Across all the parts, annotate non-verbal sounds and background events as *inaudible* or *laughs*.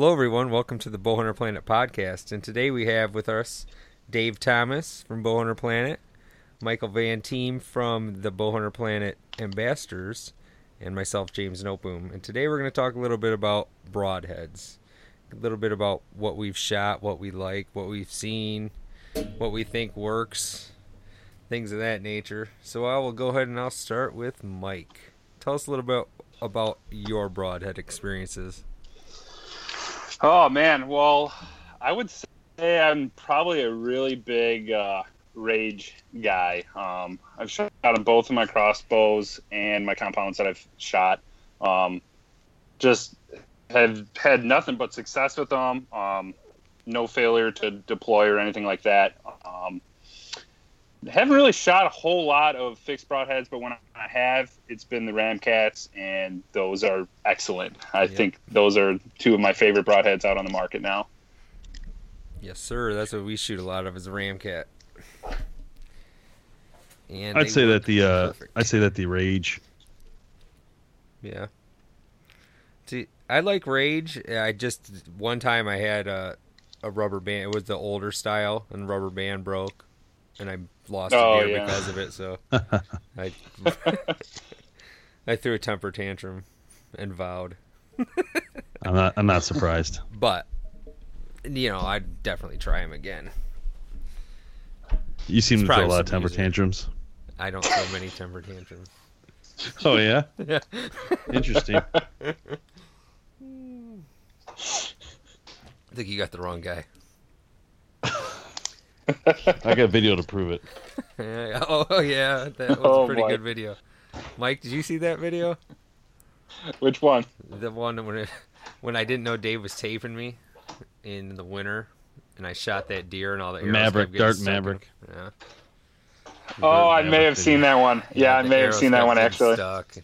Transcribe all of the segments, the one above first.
Hello, everyone. Welcome to the Bowhunter Planet podcast. And today we have with us Dave Thomas from Bowhunter Planet, Michael Van Team from the Bowhunter Planet Ambassadors, and myself, James Noteboom. And today we're going to talk a little bit about broadheads, a little bit about what we've shot, what we like, what we've seen, what we think works, things of that nature. So I will go ahead and I'll start with Mike. Tell us a little bit about your broadhead experiences. Oh man, well, I would say I'm probably a really big uh, rage guy. Um, I've shot on both of my crossbows and my compounds that I've shot. Um, just have had nothing but success with them. Um, no failure to deploy or anything like that. Um, haven't really shot a whole lot of fixed broadheads, but when I have, it's been the Ramcats, and those are excellent. I Yep. think those are two of my favorite broadheads out on the market now. Yes, sir. That's what we shoot a lot of is ramcat. And I'd say that the uh, perfect. I'd say that the rage. yeah. See, I like Rage. I just one time I had a a rubber band. It was the older style, and rubber band broke, and I lost Oh, a deer yeah. because of it. So *laughs* I I threw a temper tantrum and vowed, I'm not I'm not surprised. but you know I'd definitely try him again. You seem It's to throw a lot of temper music. tantrums. I don't throw many temper tantrums. *laughs* Oh yeah, Yeah. *laughs* interesting. I think you got the wrong guy. *laughs* I got video to prove it. Yeah, oh, oh yeah, that was Oh, a pretty boy. good video. Mike, did you see that video? Which one? The one when it, when I didn't know Dave was taping me in the winter, and I shot that deer and all the arrows Maverick, kept getting Dart Maverick. him. Yeah. Oh, I may Maverick have seen that one. Yeah, I may have seen that one actually. Stuck.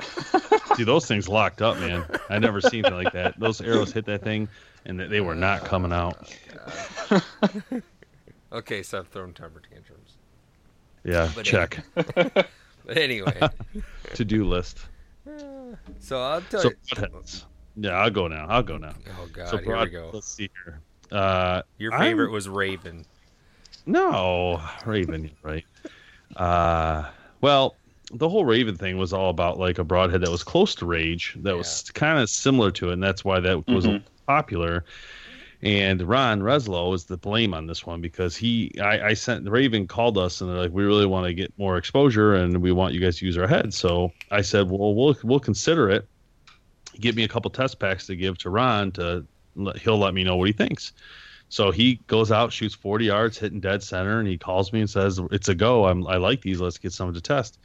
*laughs* See those things locked up, man. I never seen anything like that. Those arrows hit that thing, and they- they were not coming out. *laughs* Okay, so I've thrown temper tantrums. Yeah, But check But anyway, *laughs* to do list. so I'll tell So you. Yeah, I'll go now. I'll go now. Oh God, so here we go. let's see here. Uh, Your I'm- favorite was Raven. No, Raven, right? Uh, well, the whole Raven thing was all about like a broadhead that was close to Rage, that was kind of similar to it, and that's why that was Mhm. popular. And Ron Reslow is the blame on this one because he, I, I sent Raven called us and they're like, we really want to get more exposure and we want you guys to use our head. So I said, well, we'll we'll consider it. Give me a couple test packs to give to Ron to let, he'll let me know what he thinks. So he goes out, shoots 40 yards, hitting dead center, and he calls me and says, "It's a go. I'm, I like these. Let's get some to test."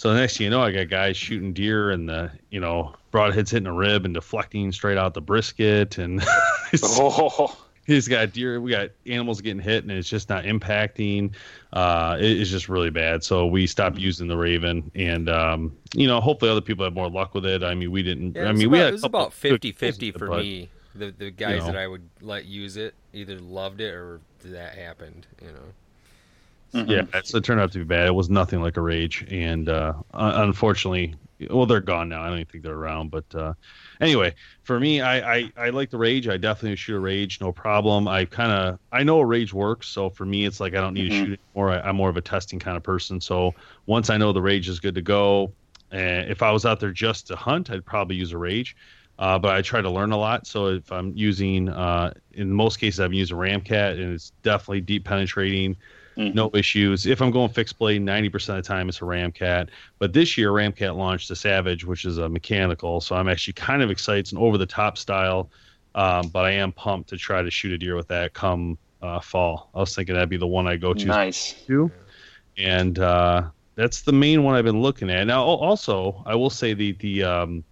So the next thing you know, I got guys shooting deer, and the you know broadheads hitting a rib and deflecting straight out the brisket, and *laughs* Oh, he's got deer. We got animals getting hit, and it's just not impacting. Uh, it- it's just really bad. So we stopped using the Raven, and um, you know, hopefully other people have more luck with it. I mean, we didn't. Yeah, I mean, about, we had it was about good 50 kills 50 with it, for but- me. The the guys know. that I would let use it either loved it or that happened, you know. Yeah, so it turned out to be bad. It was nothing like a rage, and uh, unfortunately, well, they're gone now. I don't even think they're around. But uh, anyway, for me, I, I I like the rage. I definitely shoot a rage, no problem. I kind of I know a rage works, so for me, it's like I don't need to shoot it anymore. I, I'm more of a testing kind of person. So once I know the rage is good to go, and if I was out there just to hunt, I'd probably use a rage. Uh, but I try to learn a lot. So if I'm using, uh, in most cases, I've used a Ramcat, and it's definitely deep penetrating, Mhm. no issues. If I'm going fixed blade, 90% of the time it's a Ramcat. But this year, Ramcat launched the Savage, which is a mechanical. So I'm actually kind of excited. It's an over the top style, um, but I am pumped to try to shoot a deer with that come uh, fall. I was thinking that'd be the one I go to Nice. to, and uh, that's the main one I've been looking at. Now, also, I will say the the um,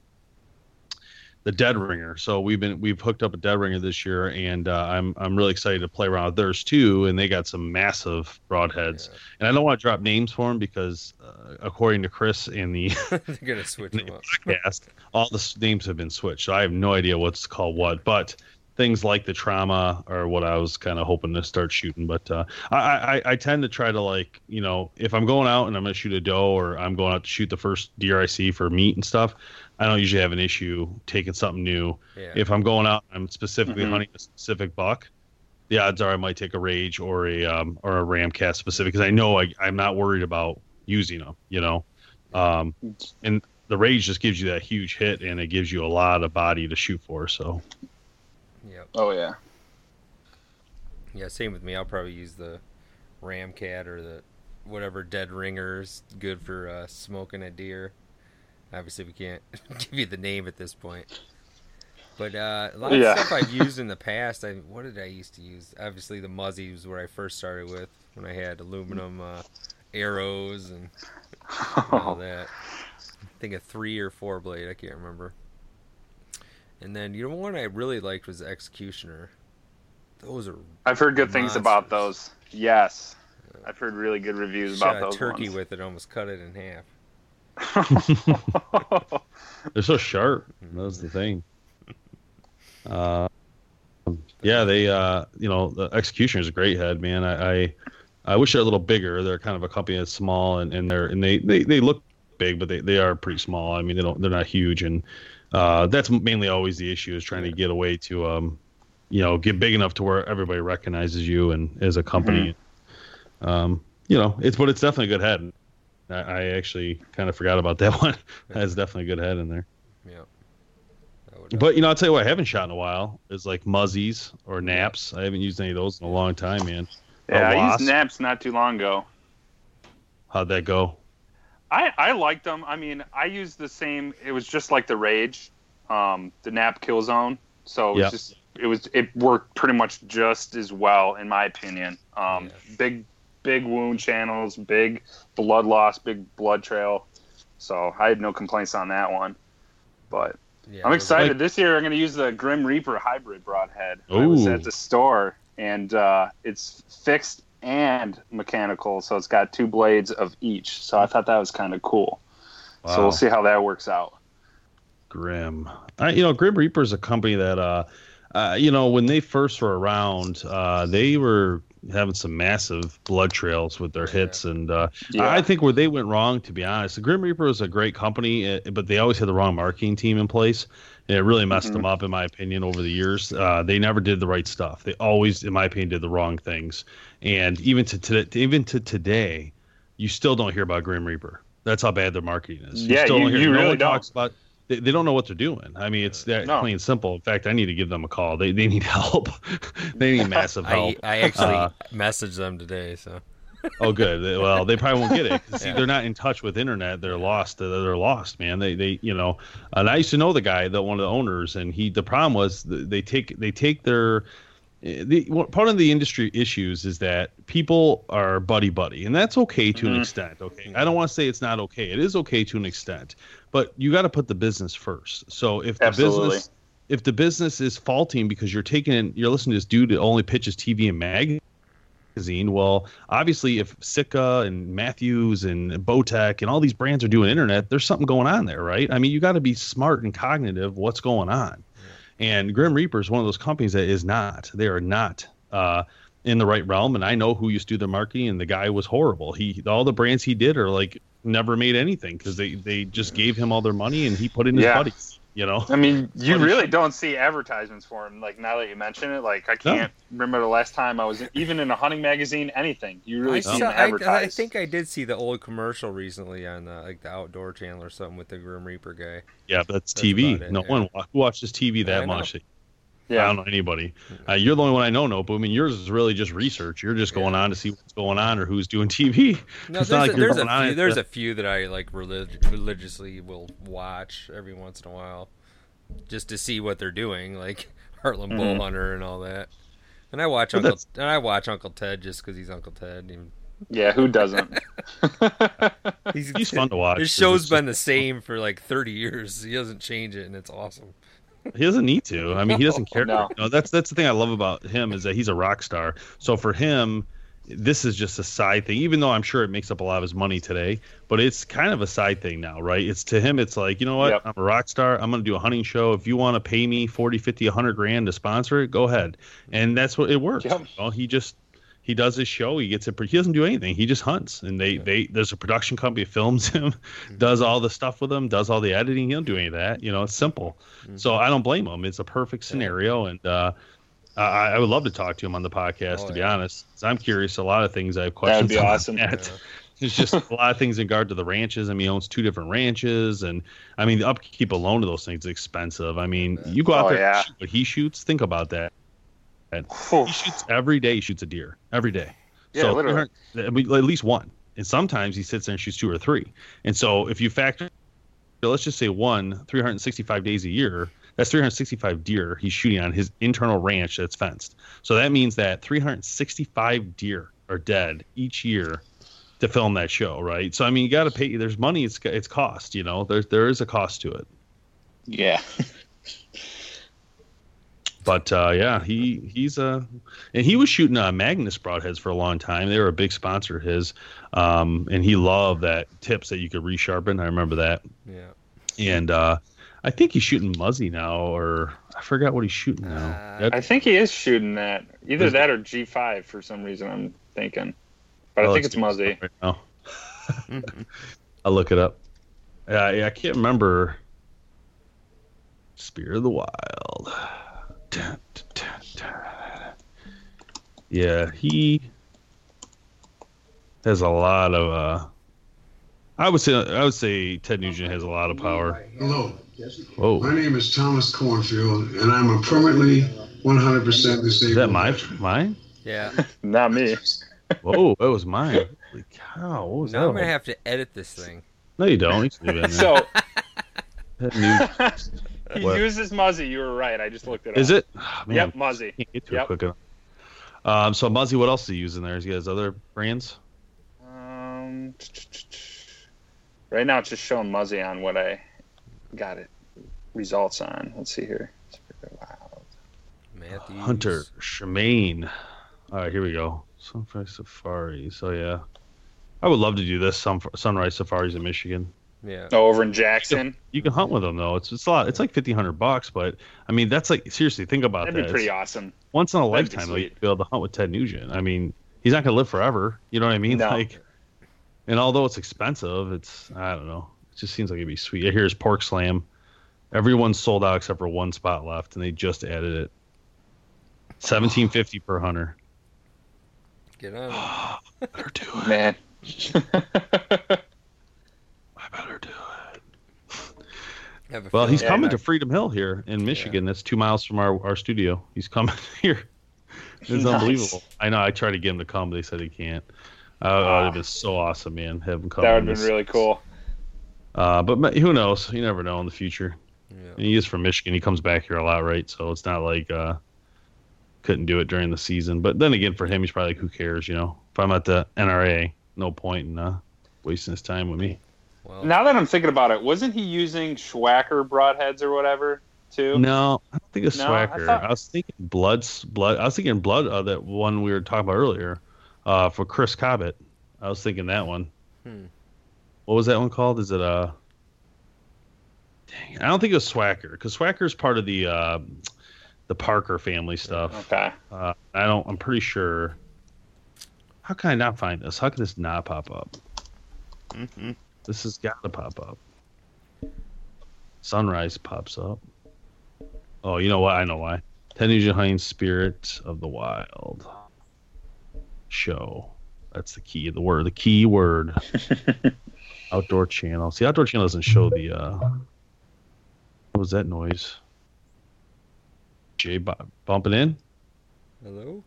the Dead Ringer. So we've been we've hooked up a Dead Ringer this year, and uh, I'm I'm really excited to play around with theirs too. And they got some massive broadheads, and I don't want to drop names for them because, uh, according to Chris in the *laughs* They're gonna switch them up. podcast, all the names have been switched. So I have no idea what's called what, but things like the trauma are what I was kind of hoping to start shooting. But uh, I, I, I tend to try to like, you know, if I'm going out and I'm going to shoot a doe or I'm going out to shoot the first deer I see for meat and stuff, I don't usually have an issue taking something new. Yeah. If I'm going out, I'm specifically Mhm. hunting a specific buck. The odds are I might take a rage or a um, or a Ramcat specific because I know I, I'm not worried about using them. You know, um, and the rage just gives you that huge hit and it gives you a lot of body to shoot for. So Yep. Oh yeah. Yeah, same with me. I'll probably use the Ramcat or the whatever dead ringers good for uh, smoking a deer. Obviously, we can't *laughs* give you the name at this point. But uh, a lot of Yeah. stuff I've used in the past. I what did I used to use? Obviously, the Muzzy was where I first started with when I had aluminum uh, arrows and *laughs* all that. I think a three or four blade. I can't remember. And then you know one I really liked was the Executioner. Those are I've heard good things about those. Yes. I've heard really good reviews shot about a those turkey ones. with it, almost cut it in half. *laughs* they're so sharp. That's the thing. Uh, yeah, they uh, you know, the executioner is a great head, man. I, I I wish they're a little bigger. They're kind of a company that's small and, and they're and they, they, they look big, but they, they are pretty small. I mean, they don't they're not huge, and uh, that's mainly always the issue is trying to get away to um, you know, get big enough to where everybody recognizes you and as a company. Um, you know, it's but it's definitely a good head. I, I actually kind of forgot about that *laughs* one. That's definitely a good head in there. Yeah. But you know, I'll tell you what I haven't shot in a while is like muzzies or naps. I haven't used any of those in a long time, man. yeah, I used naps not too long ago. How'd that go? I, I liked them. I mean, I used the same. It was just like the Rage, um, the Nap Kill Zone. So it was Yep. just it was it worked pretty much just as well in my opinion. Um, Yeah. Big big wound channels, big blood loss, big blood trail. So I had no complaints on that one. But yeah, I'm excited. like- this year I'm going to use the Grim Reaper hybrid broadhead. I was at the store and uh, it's fixed and mechanical, so it's got two blades of each. So I thought that was kind of cool. So we'll see how that works out. Grim. I, you know, Grim Reaper is a company that, uh, uh, you know, when they first were around, uh, they were having some massive blood trails with their hits, and uh, Yeah. I think where they went wrong, to be honest, the Grim Reaper is a great company, uh, but they always had the wrong marketing team in place, and it really messed them up, in my opinion, over the years. Uh, they never did the right stuff. They always, in my opinion, did the wrong things, and even to, to even to today, you still don't hear about Grim Reaper. That's how bad their marketing is. Yeah, still you- don't hear, you no really don't. talks about they, they don't know what they're doing. I mean, it's that No. plain and simple. In fact, I need to give them a call. They they need *laughs* help. they need *laughs* massive help. I I actually Uh, messaged them today, so *laughs* oh, good. Well, they probably won't get it. See, Yeah. they're not in touch with internet. They're lost. They're, lost, man. They they you know. And I used to know the guy, the one of the owners, and he. The problem was they take they take their. Eh, The part of the industry issues is that people are buddy buddy, and that's okay to an Mhm. extent. Okay, I don't want to say it's not okay. It is okay to an extent, but you got to put the business first. So if the business if the business is faulting because you're taking in, you're listening to this dude that only pitches TV and magazine. Well, obviously, if Sitka and Mathews and Bowtech and all these brands are doing internet, there's something going on there, right? I mean, you got to be smart and cognitive. What's going on? And Grim Reaper is one of those companies that is not. They are not. Uh, in the right realm, and I know who used to do their marketing, and the guy was horrible. He all the brands he did are like never made anything because they they just gave him all their money and he put in his Yeah. buddies. You know, I mean, *laughs* you Funny really shit. don't see advertisements for him. Like now that you mention it, like I can't remember the last time I was even in a hunting magazine, anything. You really I, see saw, him I. I think I did see the old commercial recently on the, like the Outdoor Channel or something with the Grim Reaper guy. yeah, that's That's TV. no yeah. one watches TV that know. Much. I don't know anybody. Uh, you're the only one I know, no. But I mean, yours is really just research. You're just going Yeah. on to see what's going on or who's doing TV. No, *laughs* there's, not a, there's, a few, there's a few that I like relig- religiously will watch every once in a while, just to see what they're doing, like *laughs* Heartland Mhm. Bowhunter and all that. And I watch Uncle that's- and I watch Uncle Ted just because he's Uncle Ted. He- Yeah, who doesn't? He's, *laughs* He's fun to watch. His show's it's been the same for like 30 years. He doesn't change it, and it's awesome. He doesn't need to. I mean, he doesn't *laughs* care. No. No, that's that's the thing I love about him is that he's a rock star. So for him, this is just a side thing. Even though I'm sure it makes up a lot of his money today, but it's kind of a side thing now, right? It's to him, it's like you know what? Yep. I'm a rock star. I'm going to do a hunting show. If you want to pay me 40, 50, 100 grand to sponsor it, go ahead. And that's what it works. Yep. You know, he just he does his show. He gets it. He doesn't do anything. He just hunts, and they they there's a production company that films *laughs* him, does all the stuff with him, does all the editing. He don't do any of that. You know, it's simple. So I don't blame him. It's a perfect scenario, and uh, I, I would love to talk to him on the podcast. Oh, to be yeah. honest, I'm curious. A lot of things I have questions. That'd be awesome. There's *laughs* just a lot of things in regard to the ranches. I mean, he owns two different ranches, and I mean, the upkeep alone of those things is expensive. I mean, you go out Oh, there, yeah. and shoot what he shoots. Think about that. Whew. He shoots every day. He shoots a deer every day. Yeah, so literally. I mean, at least one. And sometimes he sits there and shoots two or three. And so if you factor, let's just say one, 365 days a year, that's 365 deer he's shooting on his internal ranch that's fenced. So that means that 365 deer are dead each year to film that show, right? So I mean, you got to pay. There's money. It's it's cost. You know, there's there is a cost to it. Yeah. *laughs* But uh, yeah, he he's uh, and he was shooting uh, Magnus broadheads for a long time. They were a big sponsor of his, um, and he loved that tips that you could resharpen. I remember that, Yeah. and uh, I think he's shooting Muzzy now, or I forgot what he's shooting now. Uh, That- I think he is shooting that. Either that or G5 for some reason, I'm thinking. But I I'll think it's Muzzy. right now. *laughs* I'll look it up. Uh, yeah, I can't remember. Spirit of the Wild. Yeah, he has a lot of. uh I would say I would say Ted Nugent has a lot of power. Hello, Whoa, my name is Thomas Cornfield, and I'm a permanently 100% disabled. is that my veteran. mine? Yeah. *laughs* Not me. Whoa, that was mine. Holy cow! What was now that? I'm gonna have to edit this thing. No, you don't. You just leave it in *laughs* there. So Ted Nugent. *laughs* he What? uses Muzzy. You were right. I just looked it up. Is it? Oh, man, Yep, Muzzy. Can't get to Yep. it quick enough. Um, so Muzzy, what else do you use in there? Is he has other brands? Um, right now it's just showing Muzzy on what I got it results on. Let's see here. Wow. Mathews. Hunter Shemaine. All right, here we go. Sunrise Safari. So yeah, I would love to do this. Sun, Sunrise Safaris in Michigan. Yeah. Oh, over in Jackson. You can hunt with them though. It's it's a lot. It's like fifteen hundred bucks, but I mean that's like seriously think about That'd that. be pretty It's awesome. Once in a That'd lifetime, like, sweet. to be able to hunt with Ted Nugent. I mean, he's not gonna live forever. You know what I mean? No. *laughs* Like, and although it's expensive, it's I don't know. It just seems like it'd be sweet. Here's Pork Slam. Everyone's sold out except for one spot left, and they just added it. Seventeen fifty *sighs* per hunter. Get on. it. *sighs* Better do it. Man. *laughs* *laughs* I better do it. I have a Well, he's feeling- coming no. to Freedom Hill here in Michigan. That's two miles from our, our studio. He's coming *laughs* here. It's Nice. unbelievable. I know. I tried to get him to come, but they said he can't. Uh, it would have been so awesome, man. Have him come. That would on have been really cool. Uh, but who knows? You never know in the future. Yeah. And he is from Michigan. He comes back here a lot, right? So it's not like uh, couldn't do it during the season. But then again, for him, he's probably like, who cares? You know, if I'm at the NRA, no point in uh, wasting his time with me. Well, Now that I'm thinking about it, wasn't he using Swhacker broadheads or whatever too? No, I don't think it's No, I Swhacker. I, was thinking Blood's blood. I was thinking Blood. Uh, that one we were talking about earlier, uh, for Chris Cobbett. I was thinking that one. Hmm. What was that one called? Is it uh? Dang, I don't think it was Swhacker because Swhacker's part of the uh, the Parker family stuff. Okay. Uh, I don't. I'm pretty sure. How can I not find this? How can this not pop up? Mm-hmm. This has got to pop up. Sunrise pops up. Oh, you know what? I know why. Ted Nugent Hines Spirit of the Wild show. That's the key. Of the word. The key word. *laughs* outdoor channel. See, outdoor channel doesn't show the. uh What was that noise? Jay bu- bumping in. Hello?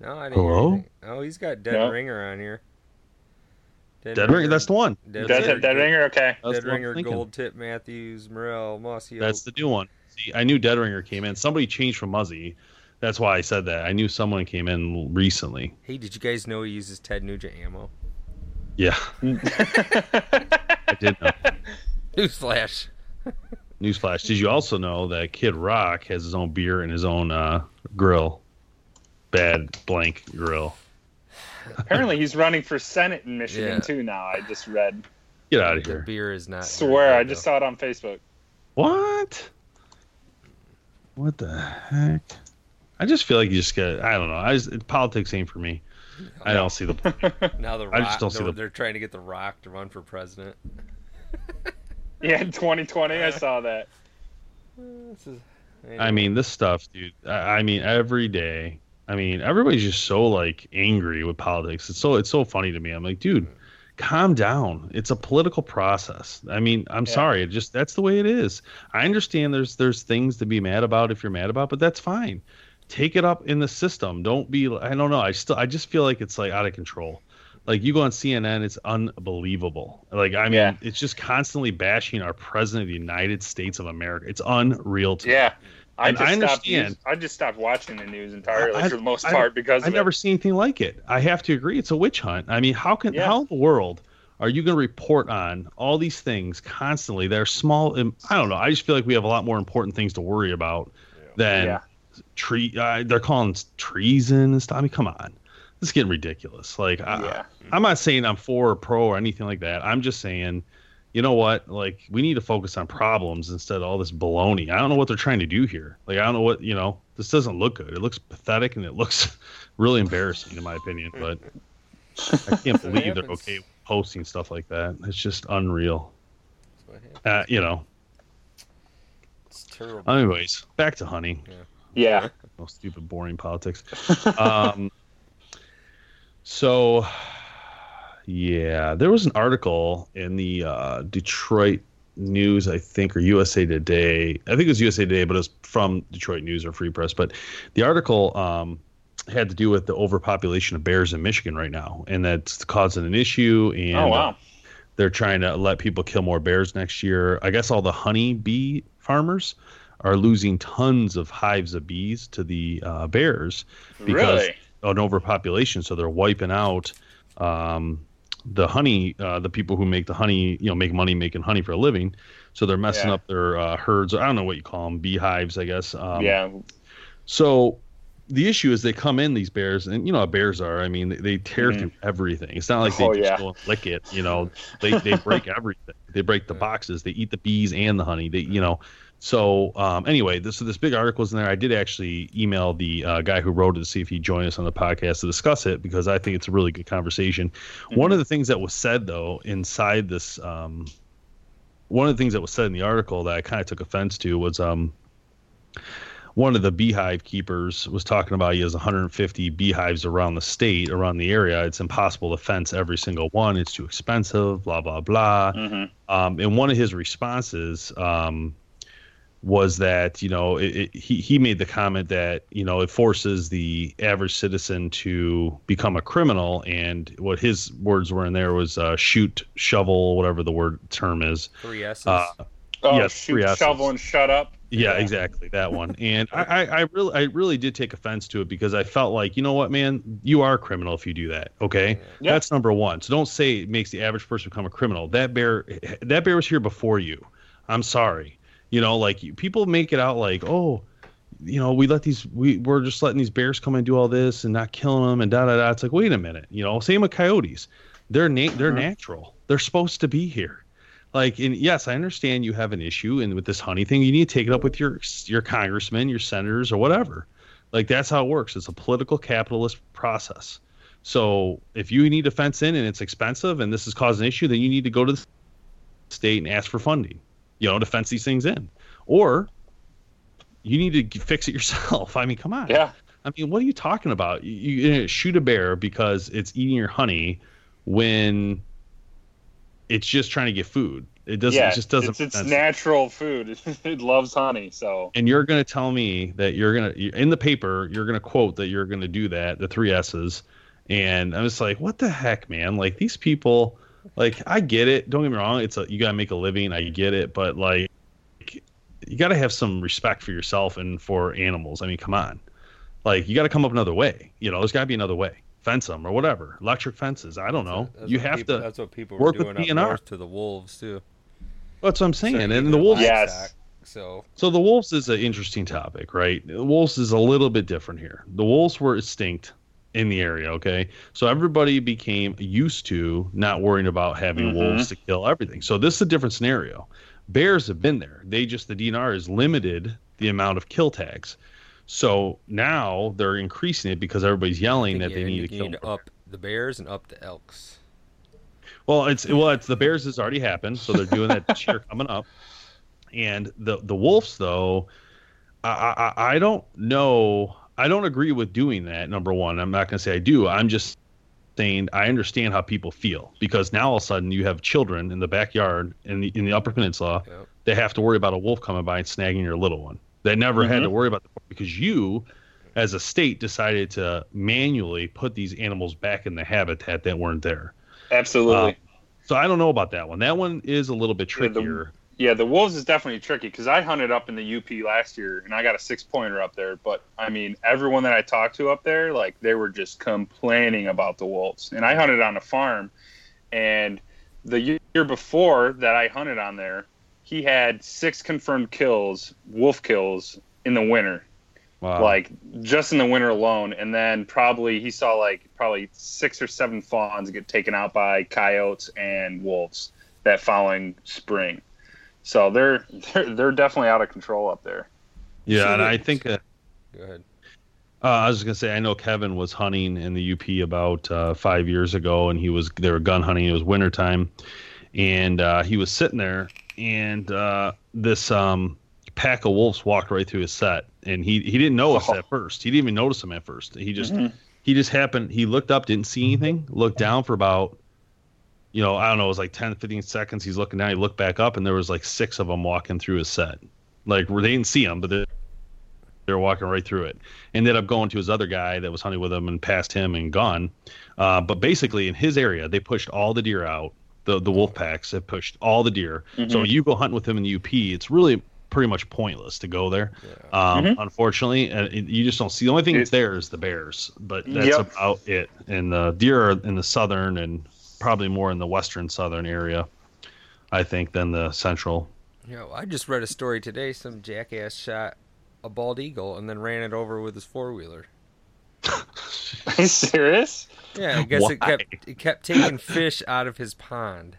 No, I didn't Hello? hear. Oh, he's got Dead No. Ringer on here. Dead Ringer. That's the one. Dead, Dead, Ringer, Dead Ringer, okay. That's Dead the Ringer. Gold Tip, Mathews, Morrell, Mossy. That's the new one. See, I knew Dead Ringer came in. Somebody changed from Muzzy. That's why I said that. I knew someone came in recently. Hey, did you guys know he uses Ted Nugent ammo? Yeah, *laughs* I did know. Newsflash. Newsflash. Did you also know that Kid Rock has his own beer and his own uh, grill? Bad blank grill. Apparently, he's running for Senate in Michigan Yeah. too now. I just read. Get out of The here. beer is not. Swear, I just saw it on Facebook. What? What the heck? I just feel like you just get. I don't know. I just, politics ain't for me. I don't see the. Point. *laughs* Now the I just rock, don't see they're, the- they're trying to get the Rock to run for president. *laughs* Yeah, in 2020, I saw that. *laughs* This is, I mean, this stuff, dude. I, I mean, every day. I mean, everybody's just so like angry with politics. It's so it's so funny to me. I'm like, dude, calm down. It's a political process. I mean, I'm Yeah. sorry. It just that's the way it is. I understand there's there's things to be mad about if you're mad about, but that's fine. Take it up in the system. Don't be. I don't know. I still I just feel like it's like out of control. Like you go on CNN, it's unbelievable. Like I mean, Yeah. it's just constantly bashing our president of the United States of America. It's unreal to me. Yeah. I And just I stopped. understand. use- I just stopped watching the news entirely I- for the most I- part because I've never it. seen anything like it. I have to agree. It's a witch hunt. I mean, how can Yeah. how in the world are you going to report on all these things constantly? They're small. I don't know. I just feel like we have a lot more important things to worry about than Yeah. tree. Uh, they're calling treason and stuff. I mean, come on, this is getting ridiculous. Like, I, Yeah. I'm not saying I'm for or pro or anything like that. I'm just saying. You know what? Like we need to focus on problems instead of all this baloney. I don't know what they're trying to do here. Like I don't know what you know. This doesn't look good. It looks pathetic and it looks *laughs* really embarrassing in my opinion. But I *laughs* can't believe they're okay posting stuff like that. It's just unreal. That's what happened. Uh, you know. It's terrible. Anyways, back to hunting. Yeah. No *laughs* stupid, boring politics. um, so, yeah, there was an article in the uh, Detroit News, I think, or USA Today. I think it was USA Today, but it was from Detroit News or Free Press. But the article um, had to do with the overpopulation of bears in Michigan right now, and that's causing an issue. And Oh uh, wow. they're trying to let people kill more bears next year. I guess all the honey bee farmers are losing tons of hives of bees to the uh, bears because Really? of an overpopulation. So they're wiping out um, the honey, uh, the people who make the honey, you know, make money making honey for a living. So they're messing Yeah. up their uh, herds. I don't know what you call them, beehives, I guess. Um, yeah. so the issue is they come in these bears, and you know how bears are. I mean, they, they tear Mhm. through everything. It's not like they Oh, just yeah. go and lick it. You know, they they break *laughs* everything. They break the boxes. They eat the bees and the honey. They you know. So um, anyway, this so this big article is in there. I did actually email the uh, guy who wrote it to see if he'd join us on the podcast to discuss it because I think it's a really good conversation. One of the things that was said though inside this, um, one of the things that was said in the article that I kind of took offense to was um, one of the beehive keepers was talking about he has 150 beehives around the state, around the area. It's impossible to fence every single one. It's too expensive, blah, blah, blah. Mhm. Um, and one of his responses um, was that, you know, it, it, he, he made the comment that, you know, it forces the average citizen to become a criminal. And what his words were in there was uh, shoot, shovel, whatever the word term is. Three S's. Uh, Oh, Yes, shoot, three S's. shovel, and shut up. yeah, exactly that one. *laughs* And I, I, I really, I really did take offense to it because I felt like, you know what, man, you are a criminal if you do that. Okay, Yeah. that's number one. So don't say it makes the average person become a criminal. That bear, that bear was here before you. I'm sorry. You know, like people make it out like, oh, you know, we let these, we we're just letting these bears come and do all this and not killing them and da da da. It's like, wait a minute. You know, same with coyotes. They're na- they're uh-huh. natural. They're supposed to be here like and yes i understand you have an issue and with this honey thing you need to take it up with your your congressmen your senators or whatever like that's how it works it's a political capitalist process so if you need a fence in and it's expensive and this has caused an issue then you need to go to the state and ask for funding you know, to fence these things in, or you need to fix it yourself. *laughs* I mean, come on. Yeah. I mean, what are you talking about? You, you shoot a bear because it's eating your honey when it's just trying to get food. It doesn't. yeah, it just doesn't. It's its natural food. *laughs* it loves honey, so and you're going to tell me that you're going to in the paper you're going to quote that you're going to do that the three s's and i'm just like what the heck man like these people like i get it. Don't get me wrong. It's a you got to make a living. I get it. But like you got to have some respect for yourself and for animals. I mean come on. Like you got to come up another way. You know there's got to be another way. Fence them or whatever. Electric fences. I don't know. That's you have people, to That's what people work were with doing up DNR. north to the wolves too. that's what i'm saying. Starting and the wolves Yes. livestock, So. So the wolves is an interesting topic, right? The wolves is a little bit different here. The wolves were extinct in the area, okay? So everybody became used to not worrying about having Mhm. wolves to kill everything. So this is a different scenario. Bears have been there. They just the DNR has limited the amount of kill tags. So now they're increasing it because everybody's yelling that they need to kill need up the bears and up the elks. Well, it's well, it's the Bears has already happened, so they're doing that this year *laughs* coming up. And the the Wolves, though, I, I I don't know. I don't agree with doing that. Number one, I'm not going to say I do. I'm just saying I understand how people feel because now all of a sudden you have children in the backyard in the in the Upper Peninsula. Yep. They have to worry about a wolf coming by and snagging your little one. They never had Mhm. to worry about that because you, as a state, decided to manually put these animals back in the habitat that weren't there. absolutely. Uh, So I don't know about that one. That one is a little bit Yeah, the- trickier. Yeah, the Wolves is definitely tricky because I hunted up in the UP last year and I got a six pointer up there. But I mean, everyone that I talked to up there, like they were just complaining about the Wolves. And I hunted on a farm, and the year before that I hunted on there, he had six confirmed kills, wolf kills in the winter, Wow. like just in the winter alone. And then probably he saw like probably six or seven fawns get taken out by coyotes and wolves that following spring. So they're they're they're definitely out of control up there. yeah, so and I think uh, Go ahead. uh, I was gonna say I know Kevin was hunting in the UP about uh, five years ago, and he was they were gun hunting. It was wintertime, and uh, he was sitting there, and uh, this um, pack of wolves walked right through his set, and he he didn't notice Oh. at first. He didn't even notice them at first. He just Mhm. he just happened he looked up didn't see anything looked down for about you know i don't know it was like 10 15 seconds he's looking down he looked back up and there was like six of them walking through his set. Like they didn't see him but they they were walking right through it. Ended up going to his other guy that was hunting with him and passed him and gone. Uh, but basically in his area they pushed all the deer out. The the wolf packs have pushed all the deer. So you go hunting with him in the up it's really pretty much pointless to go there. Um, Mhm. unfortunately and it, you just don't see the only thing that's there is the bears but that's Yep. about it. And the deer are in the southern and probably more in the western southern area i think than the central You know, I just read a story today. Some jackass shot a bald eagle and then ran it over with his four wheeler. *laughs* Are you serious? Yeah, I guess it kept it kept taking fish out of his pond.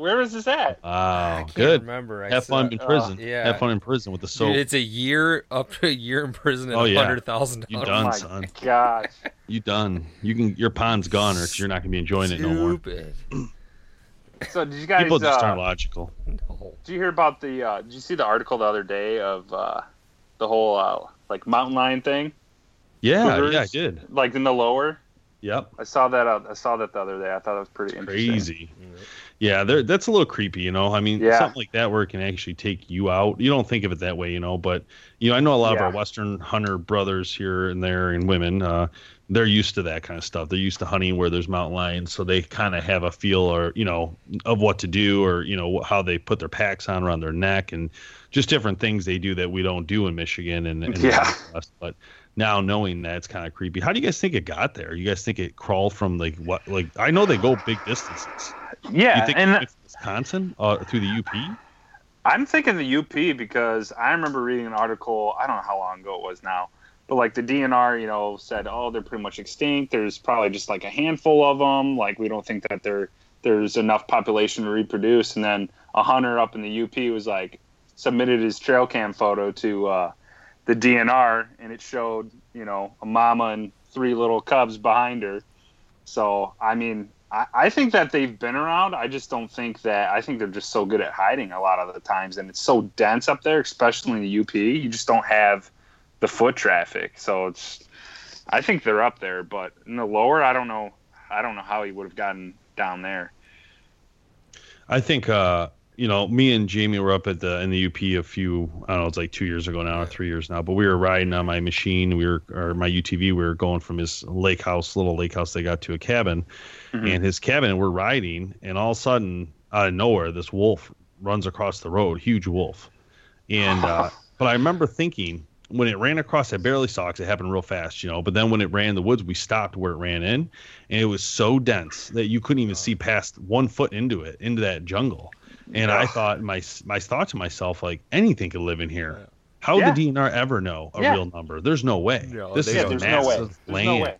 Where is this at? I wow can't Oh, good remember. I have saw- fun in prison yeah. have fun in prison with the soap Dude, it's a year up to a year in prison and Oh, yeah. hundred thousand You dollars. done, my son. gosh. you done you can your pond's gone or you're not gonna be enjoying it no more Stupid. So did you guys people just uh, aren't logical No. did you hear about the uh, did you see the article the other day of uh, the whole uh, like mountain lion thing? yeah Cougars? yeah i did Like in the lower? yep I saw that uh, I saw that the other day. I thought it was pretty interesting. crazy. Yeah, that's a little creepy, you know. I mean, Yeah. something like that where it can actually take you out. You don't think of it that way, you know. But you know, I know a lot of our Western hunter brothers here and there and women. Uh, they're used to that kind of stuff. They're used to hunting where there's mountain lions, so they kind of have a feel or you know of what to do or you know how they put their packs on around their neck and just different things they do that we don't do in Michigan and, and Yeah. But now knowing that it's kind of creepy. How do you guys think it got there? You guys think it crawled from like what? Like I know they go big distances. Yeah, you think and it's Wisconsin uh, through the UP? I'm thinking the UP because I remember reading an article. I don't know how long ago it was now, but like the DNR, you know, said, oh, they're pretty much extinct. There's probably just like a handful of them. Like we don't think that there there's enough population to reproduce. And then a hunter up in the UP was like submitted his trail cam photo to uh, the DNR, and it showed you know a mama and three little cubs behind her. So I mean, I, think that they've been around. I just don't think that. I think they're just so good at hiding a lot of the times, and it's so dense up there, especially in the UP. You just don't have the foot traffic, so it's. I think they're up there, but in the lower, I don't know. I don't know how he would have gotten down there. I think uh, you know, me and Jamie were up at the in the UP a few I don't know, it's like two years ago now or three years now, but we were riding on my machine, we were or my UTV, we were going from his lake house, little lake house they got to a cabin. And his cabin, we're riding, and all of a sudden, out of nowhere, this wolf runs across the road, huge wolf. And uh, *laughs* but I remember thinking when it ran across, I barely saw because it happened real fast, you know. But then when it ran in the woods, we stopped where it ran in, and it was so dense that you couldn't even see past one foot into it, into that jungle. And I thought my my thought to myself like anything could live in here. How would Yeah. the DNR ever know a Yeah. real number? There's no way. No, this they is Yeah, a there's no way. massive There's land. no way.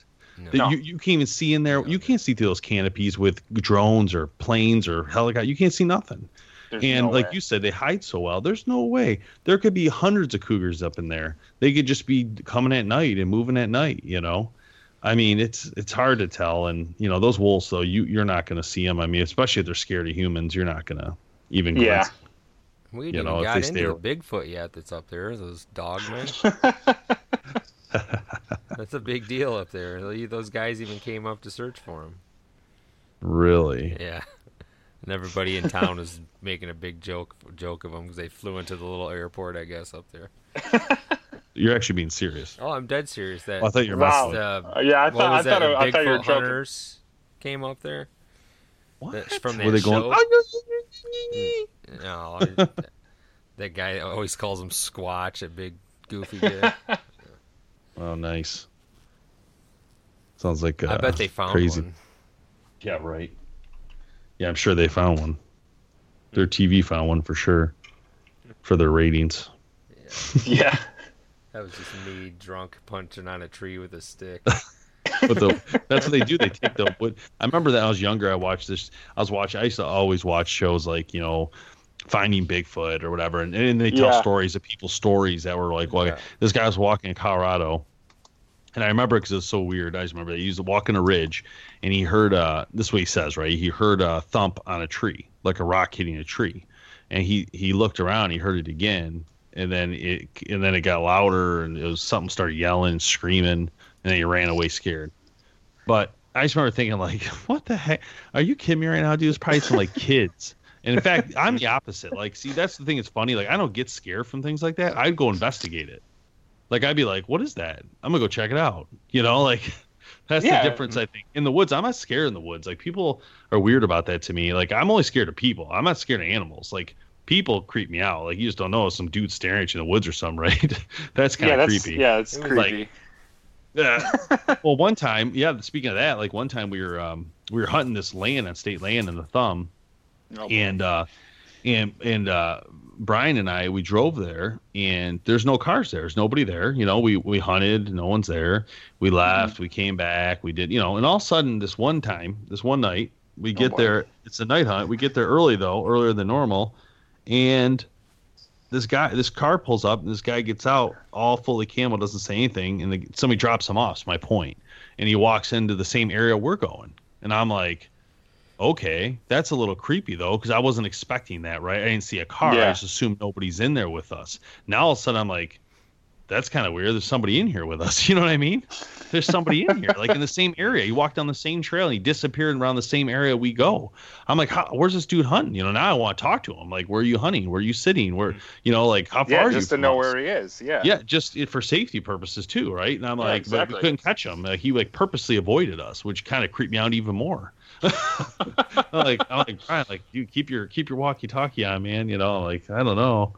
that You, you can't even see in there. You can't see through those canopies with drones or planes or helicopter. You can't see nothing. There's and no like way. you said, they hide so well. There's no way there could be hundreds of cougars up in there. They could just be coming at night and moving at night. You know, I mean, it's it's hard to tell. And you know, those wolves though, you you're not going to see them. I mean, especially if they're scared of humans, you're not going to even. Yeah. glimpse We You didn't know, if got they into stay- the Bigfoot yet that's up there. Those dogmen. *laughs* that's a big deal up there. Those guys even came up to search for him. Really. Yeah. And everybody in town is *laughs* making a big joke joke of them because they flew into the little airport, I guess, up there. *laughs* You're actually being serious. Oh, I'm dead serious. That Oh, I thought you were Wow. messing. uh, Uh, yeah, I thought I was that? thought, the I thought you were Bigfoot joking. hunters came up there. What? That- from Were that they going? Show? No, *laughs* that guy always calls him Squatch, a big goofy *laughs* guy. Oh, nice. Sounds like uh, I bet they found crazy. one. Yeah, right. Yeah, I'm sure they found one. Their TV found one for sure for their ratings. *laughs* Yeah. That was just me drunk punching on a tree with a stick. But the, that's what they do. They take the wood. I remember that when I was younger. I watched this. I was watching. I used to always watch shows like you know, Finding Bigfoot or whatever, and, and they tell Yeah. stories of people's stories that were like, well, Yeah. this guy was walking in Colorado, and I remember because it was so weird. I just remember he used to walk in a ridge, and he heard uh, this is what he says, right? He heard a thump on a tree, like a rock hitting a tree, and he he looked around. He heard it again, and then it and then it got louder, and it was something started yelling, screaming, and then he ran away scared. But I just remember thinking, like, *laughs* what the heck? Are you kidding me right now, dude? It's probably some like kids. And in fact, I'm the opposite. Like, see, that's the thing that's funny. Like, I don't get scared from things like that. I'd go investigate it. Like, I'd be like, what is that? I'm gonna go check it out. You know, like *laughs* that's Yeah. the difference. I think in the woods, I'm not scared in the woods. Like, people are weird about that to me. Like, I'm only scared of people. I'm not scared of animals. Like. People creep me out. Like you just don't know some dude staring at you in the woods or something, *laughs* right? that's kind of that's creepy. yeah, it's It was creepy. Yeah. *laughs* well, one time, yeah. Speaking of that, like one time we were um we were hunting this land on state land in the thumb, No. and uh and and uh Brian and I we drove there and there's no cars there. There's nobody there. You know, we we hunted, no one's there. We left, we came back, we did, you know, and all of a sudden this one time, this one night, we get boy. there, it's a night hunt. We get there early though, earlier than normal, and this guy, this car pulls up, and this guy gets out all fully camo, doesn't say anything, and the, somebody drops him off. Is my point, and he walks into the same area we're going, and I'm like, okay, that's a little creepy though, because I wasn't expecting that, right? I didn't see a car. I just assumed nobody's in there with us. Now all of a sudden I'm like, that's kind of weird. There's somebody in here with us. *laughs* You know what I mean? There's somebody in here, like in the same area. He walked down the same trail and he disappeared around the same area we go. I'm like, how, where's this dude hunting? You know, now I want to talk to him. Like, where are you hunting? Where are you sitting? Where, you know, like how far yeah, are you? just to know us? where he is. Yeah. Yeah, just it- for safety purposes too, right? And I'm Yeah, like, but we couldn't catch him. Like, he like purposely avoided us, which kind of creeped me out even more. *laughs* I'm like, I'm like, Brian, like you keep your keep your walkie-talkie on, man. You know, like I don't know.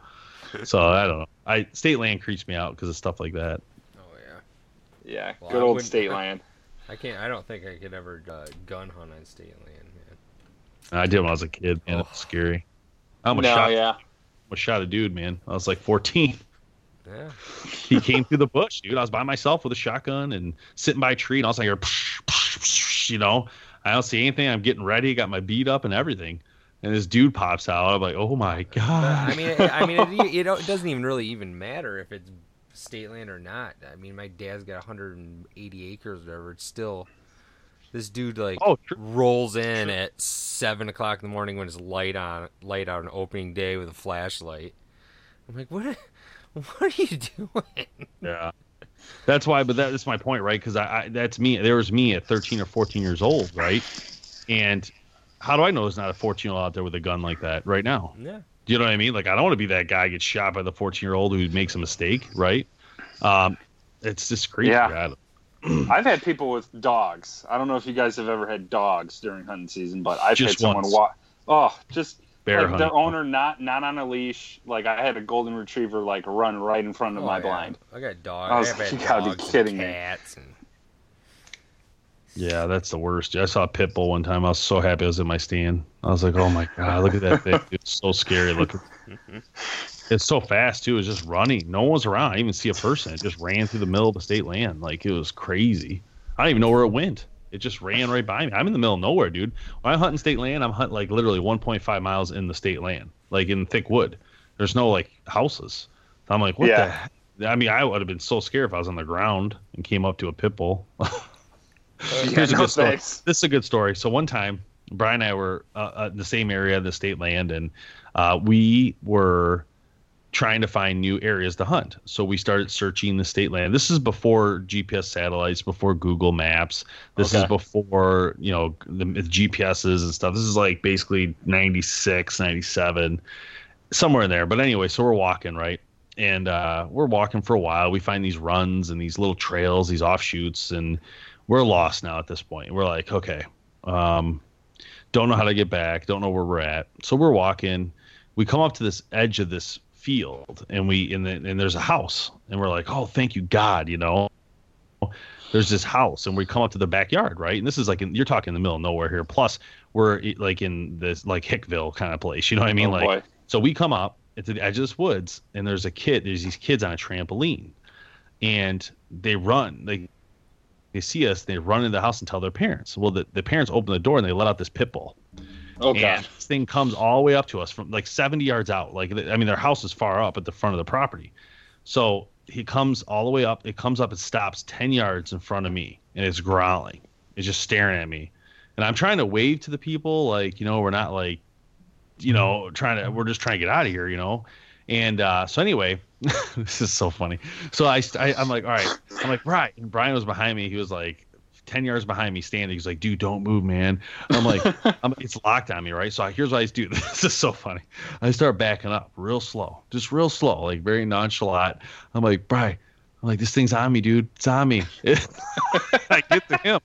*laughs* So I don't know. I state land creeps me out because of stuff like that. Oh yeah. Yeah. Well, Good I old wouldn't- state land. I can't. I don't think I could ever uh, gun hunt on state land, man. I did when I was a kid, man. It was scary. I almost No, shot, yeah. almost shot a dude, man. I was like 14. Yeah. he came *laughs* through the bush, dude. I was by myself with a shotgun and sitting by a tree, and all of a sudden I hear, psh, psh, psh, you know, I don't see anything. I'm getting ready, got my beat up and everything, and this dude pops out. I'm like, oh my god. I mean, it, I mean, it, *laughs* it, it doesn't even really even matter if it's state land or not. I mean, my dad's got 180 acres, or whatever. It's still, This dude like Oh, true. rolls in at seven o'clock in the morning when it's light on, light out on opening day with a flashlight. I'm like, what? *laughs* What are you doing? Yeah. That's why, but that's my point, right? Because I, I, that's me. There was me at 13 or 14 years old, right? And how do I know there's not a 14 year old out there with a gun like that right now? Yeah. Do you know what I mean? Like, I don't want to be that guy get shot by the 14 year old who makes a mistake, right? Um, it's just crazy. Yeah. *clears throat* I've had people with dogs. I don't know if you guys have ever had dogs during hunting season, but I've Just had someone once. walk. Oh, just Bear like hunting. the owner not not on a leash. Like I had a golden retriever like run right in front of Oh, my yeah. blind. I got dogs. I was I've like, *laughs* you gotta be kidding and me. cats and Yeah, that's the worst. I saw a pit bull one time. I was so happy I was in my stand. I was like, oh my God, look at that thing. It's so scary looking. *laughs* It's so fast, too. It's just running. No one was around. I didn't even see a person. It just ran through the middle of the state land. Like, it was crazy. I don't even know where it went. It just ran right by me. I'm in the middle of nowhere, dude. When I hunt in state land, I'm hunting like literally 1.5 miles in the state land, like in thick wood. There's no like houses. I'm like, what Yeah. the? I mean, I would have been so scared if I was on the ground and came up to a pit bull. *laughs* Here's a no good story. thanks. This is a good story. So one time, Brian and I were uh, uh, in the same area, the state land, and uh, we were trying to find new areas to hunt. So we started searching the state land. This is before GPS satellites, before Google Maps. This is before, you know, the, the GPSs and stuff. This is like basically 96, 97, somewhere in there. But anyway, so we're walking, right? And uh, we're walking for a while. We find these runs and these little trails, these offshoots, and we're lost now at this point. We're like, okay, um, don't know how to get back, don't know where we're at. So we're walking. We come up to this edge of this field, and we and, the, and there's a house, and we're like, oh, thank you God, you know. There's this house, and we come up to the backyard, right? And this is like in, you're talking in the middle of nowhere here. Plus, we're like in this like Hickville kind of place. You know what I mean? Oh, like, boy. so we come up at the edge of this woods, and there's a kid. There's these kids on a trampoline, and they run. They they see us. They run into the house and tell their parents. Well, the, the parents open the door and they let out this pit bull. Oh god. This thing comes all the way up to us from like 70 yards out. Like, I mean, their house is far up at the front of the property. So he comes all the way up. It comes up and stops 10 yards in front of me and it's growling. It's just staring at me. And I'm trying to wave to the people, like, you know, we're not like, you know, trying to, we're just trying to get out of here, you know? And uh, so anyway, *laughs* this is so funny. So I, I, I'm like, all right. I'm like, right. And Brian was behind me. He was like 10 yards behind me standing. He's like, dude, don't move, man. I'm like, *laughs* I'm, it's locked on me, right? So here's what I do. *laughs* This is so funny. I start backing up real slow, just real slow, like very nonchalant. I'm like, Brian, I'm like, this thing's on me, dude. It's on me. I get to him.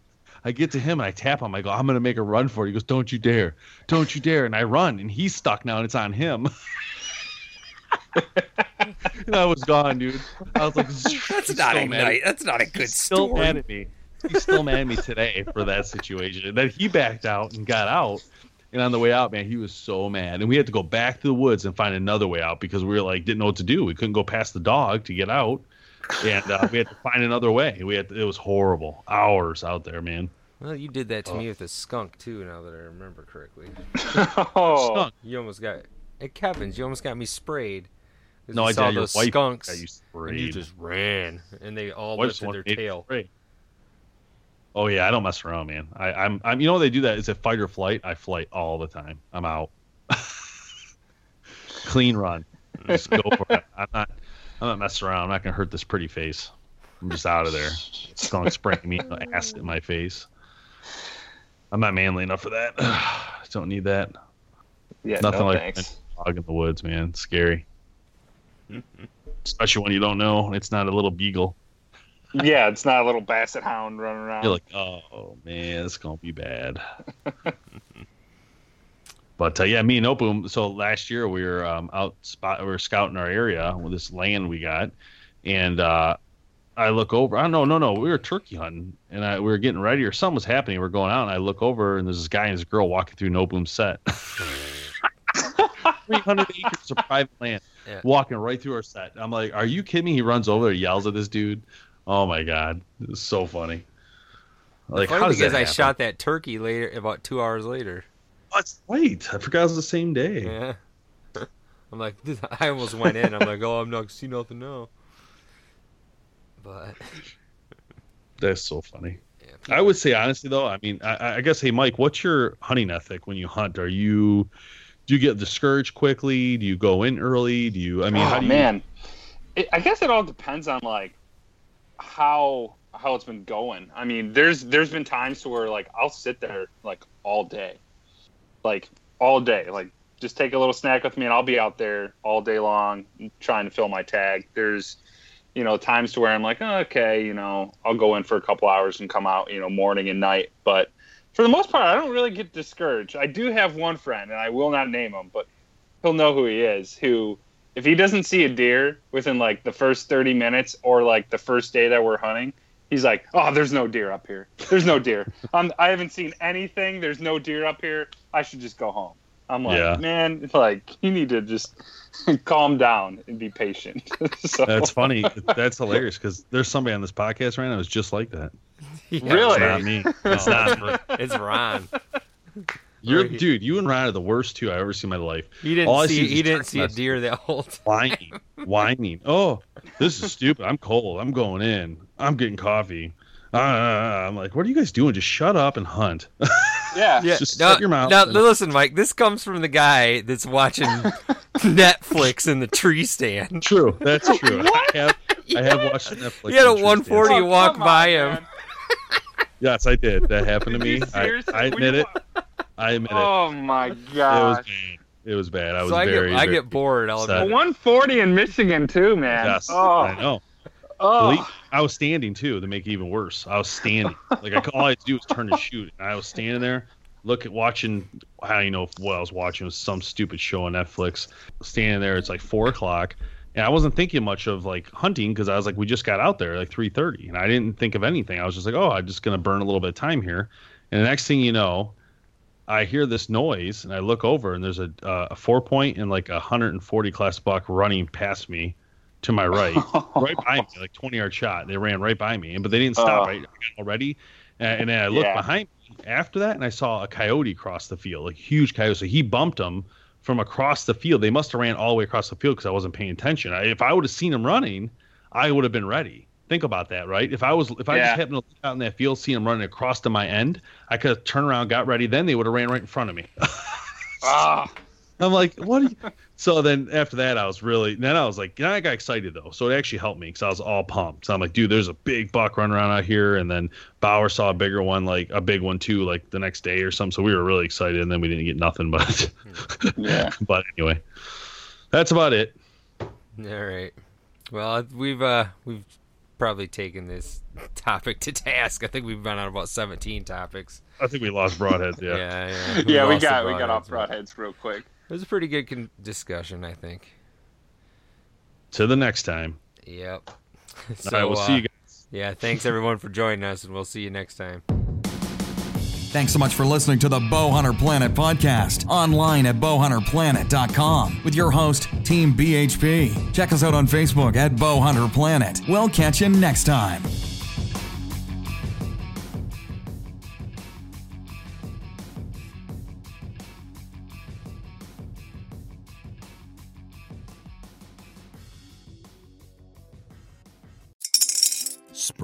I get to him and I tap him. I go, I'm gonna make a run for it. He goes, Don't you dare, don't you dare. And I run, and he's stuck now, and it's on him. *laughs* and I was gone, dude. I was like, That's not a mad night. That's not a good He's still story. mad at me. He's still mad at me today for that situation. And then he backed out and got out. And on the way out, man, he was so mad. And we had to go back to the woods and find another way out because we were like didn't know what to do. We couldn't go past the dog to get out, and uh, we had to find another way. We had it was horrible. Hours out there, man. Well, you did that to me with a skunk too. Now that I remember correctly, oh, *laughs* Skunk. you almost got at Kevin's. You almost got me sprayed. 'Cause No, we I saw did. Your those wife skunks, got you and you just ran, and they all Wife just lifted their wanted me to tail. spray. Oh yeah, I don't mess around, man. I, I'm, I'm, you know, they do that. It's a fight or flight? I flight all the time. I'm out. *laughs* Clean run. Just go for it. I'm not, I'm not messing around. I'm not gonna hurt this pretty face. I'm just out of there. Skunk spraying me acid in my face. I'm not manly enough for that. *sighs* don't need that. yeah, Nothing no like thanks. a dog in the woods, man. It's scary. Especially when you don't know it's not a little beagle. yeah, it's not a little basset hound running around. You're like, oh man, it's gonna be bad. *laughs* but uh, yeah, me and Opum. So last year we were um, out spot, we were scouting our area with this land we got, and uh, I look over. I don't know, no, no, we were turkey hunting, and I, we were getting ready, or something was happening. We're going out, and I look over, and there's this guy and this girl walking through Nopum set. *laughs* *laughs* 300 acres of private land, Yeah. walking right through our set. I'm like, are you kidding me? He runs over there, yells at this dude. Oh my god, it's so funny. Like, Funny how does because I shot that turkey later, about two hours later. What's late? I forgot it was the same day. Yeah. *laughs* I'm like, I almost went in. I'm like, oh, I'm not see nothing now. But *laughs* That's so funny. yeah, I would say honestly though, I mean, I, I guess hey Mike, what's your hunting ethic when you hunt? Are you do you get discouraged quickly? Do you go in early? Do you? I mean, oh how do you? man, it, I guess it all depends on like how how it's been going. I mean, there's there's been times to where like I'll sit there like all day, like all day, like just take a little snack with me, and I'll be out there all day long trying to fill my tag. There's you know times to where I'm like, oh, okay, you know, I'll go in for a couple hours and come out, you know, morning and night. But for the most part, I don't really get discouraged. I do have one friend, and I will not name him, but he'll know who he is. Who, if he doesn't see a deer within like the first 30 minutes or like the first day that we're hunting, he's like, "Oh, there's no deer up here. There's no deer. *laughs* I'm, I haven't seen anything. There's no deer up here. I should just go home." I'm like, Yeah. man, like you need to just *laughs* calm down and be patient. *laughs* so, That's funny. That's hilarious because there's somebody on this podcast right now who's just like that. *laughs* Yeah, Really? It's not me. *laughs* It's not. It's Ron. You're, Right. dude, you and Ron are the worst two I ever seen in my life. He didn't see. see is He didn't see a deer that whole time. Whining, whining. Oh, this is stupid. I'm cold. I'm going in. I'm getting coffee. Uh, I'm like, what are you guys doing? Just shut up and hunt. yeah, *laughs* Yeah. Just now, shut your mouth now and- listen, Mike. This comes from the guy that's watching Netflix in the tree stand. True. That's true. I have, I have watched Netflix. He had a 140 Stand. Oh, walk come on, by him. man. *laughs* Yes, I did. That happened to *laughs* me. I. I admit it. I admit it. Oh my it. It was god. bad. It was bad. I was So I very. get I very get bored. I'll upset. Admit. 140 in Michigan too, man. Yes, Oh, I know. oh. Believe- I was standing too to make it even worse. I was standing. Like I, all I had to do was turn to shoot, and I was standing there, look at watching. I don't know what I was watching. It was some stupid show on Netflix. Standing there, it's like four o'clock, and I wasn't thinking much of like hunting because I was like, we just got out there like three thirty, and I didn't think of anything. I was just like, oh, I'm just gonna burn a little bit of time here, and the next thing you know. I hear this noise and I look over and there's a uh, a four point and like a 140 class buck running past me to my right, *laughs* right by me, like 20 yard shot. They ran right by me, and but they didn't stop. Oh. right already, and, and then I looked Yeah. behind me after that, and I saw a coyote cross the field, like huge coyote. So he bumped him from across the field. They must have ran all the way across the field because I wasn't paying attention. I, if I would have seen him running, I would have been ready. Think about that, right? If I was, if I Yeah. just happened to look out in that field, see him running across to my end, I could have turned around, got ready. Then they would have ran right in front of me. *laughs* Ah. I'm like, what? Are you? So then after that, I was really, then I was like, then I got excited though. So it actually helped me because I was all pumped. So I'm like, dude, there's a big buck running around out here. And then Bauer saw a bigger one, like a big one too, like the next day or something. So we were really excited. And then we didn't get nothing, but, *laughs* Yeah. but anyway, that's about it. All right. Well, we've uh we've probably taken this *laughs* topic to task. I think we've run out about 17 topics. I think we lost broadheads. Yeah. *laughs* Yeah, yeah. Yeah, we got we got off broadheads real quick. It was a pretty good con- discussion, I think. To the next time. Yep. *laughs* all right, we'll see you uh, guys. Yeah, thanks everyone for joining us, and we'll see you next time. Thanks so much for listening to the Bowhunter Planet podcast online at bowhunterplanet.com with your host, Team BHP. Check us out on Facebook at Bowhunter Planet. We'll catch you next time.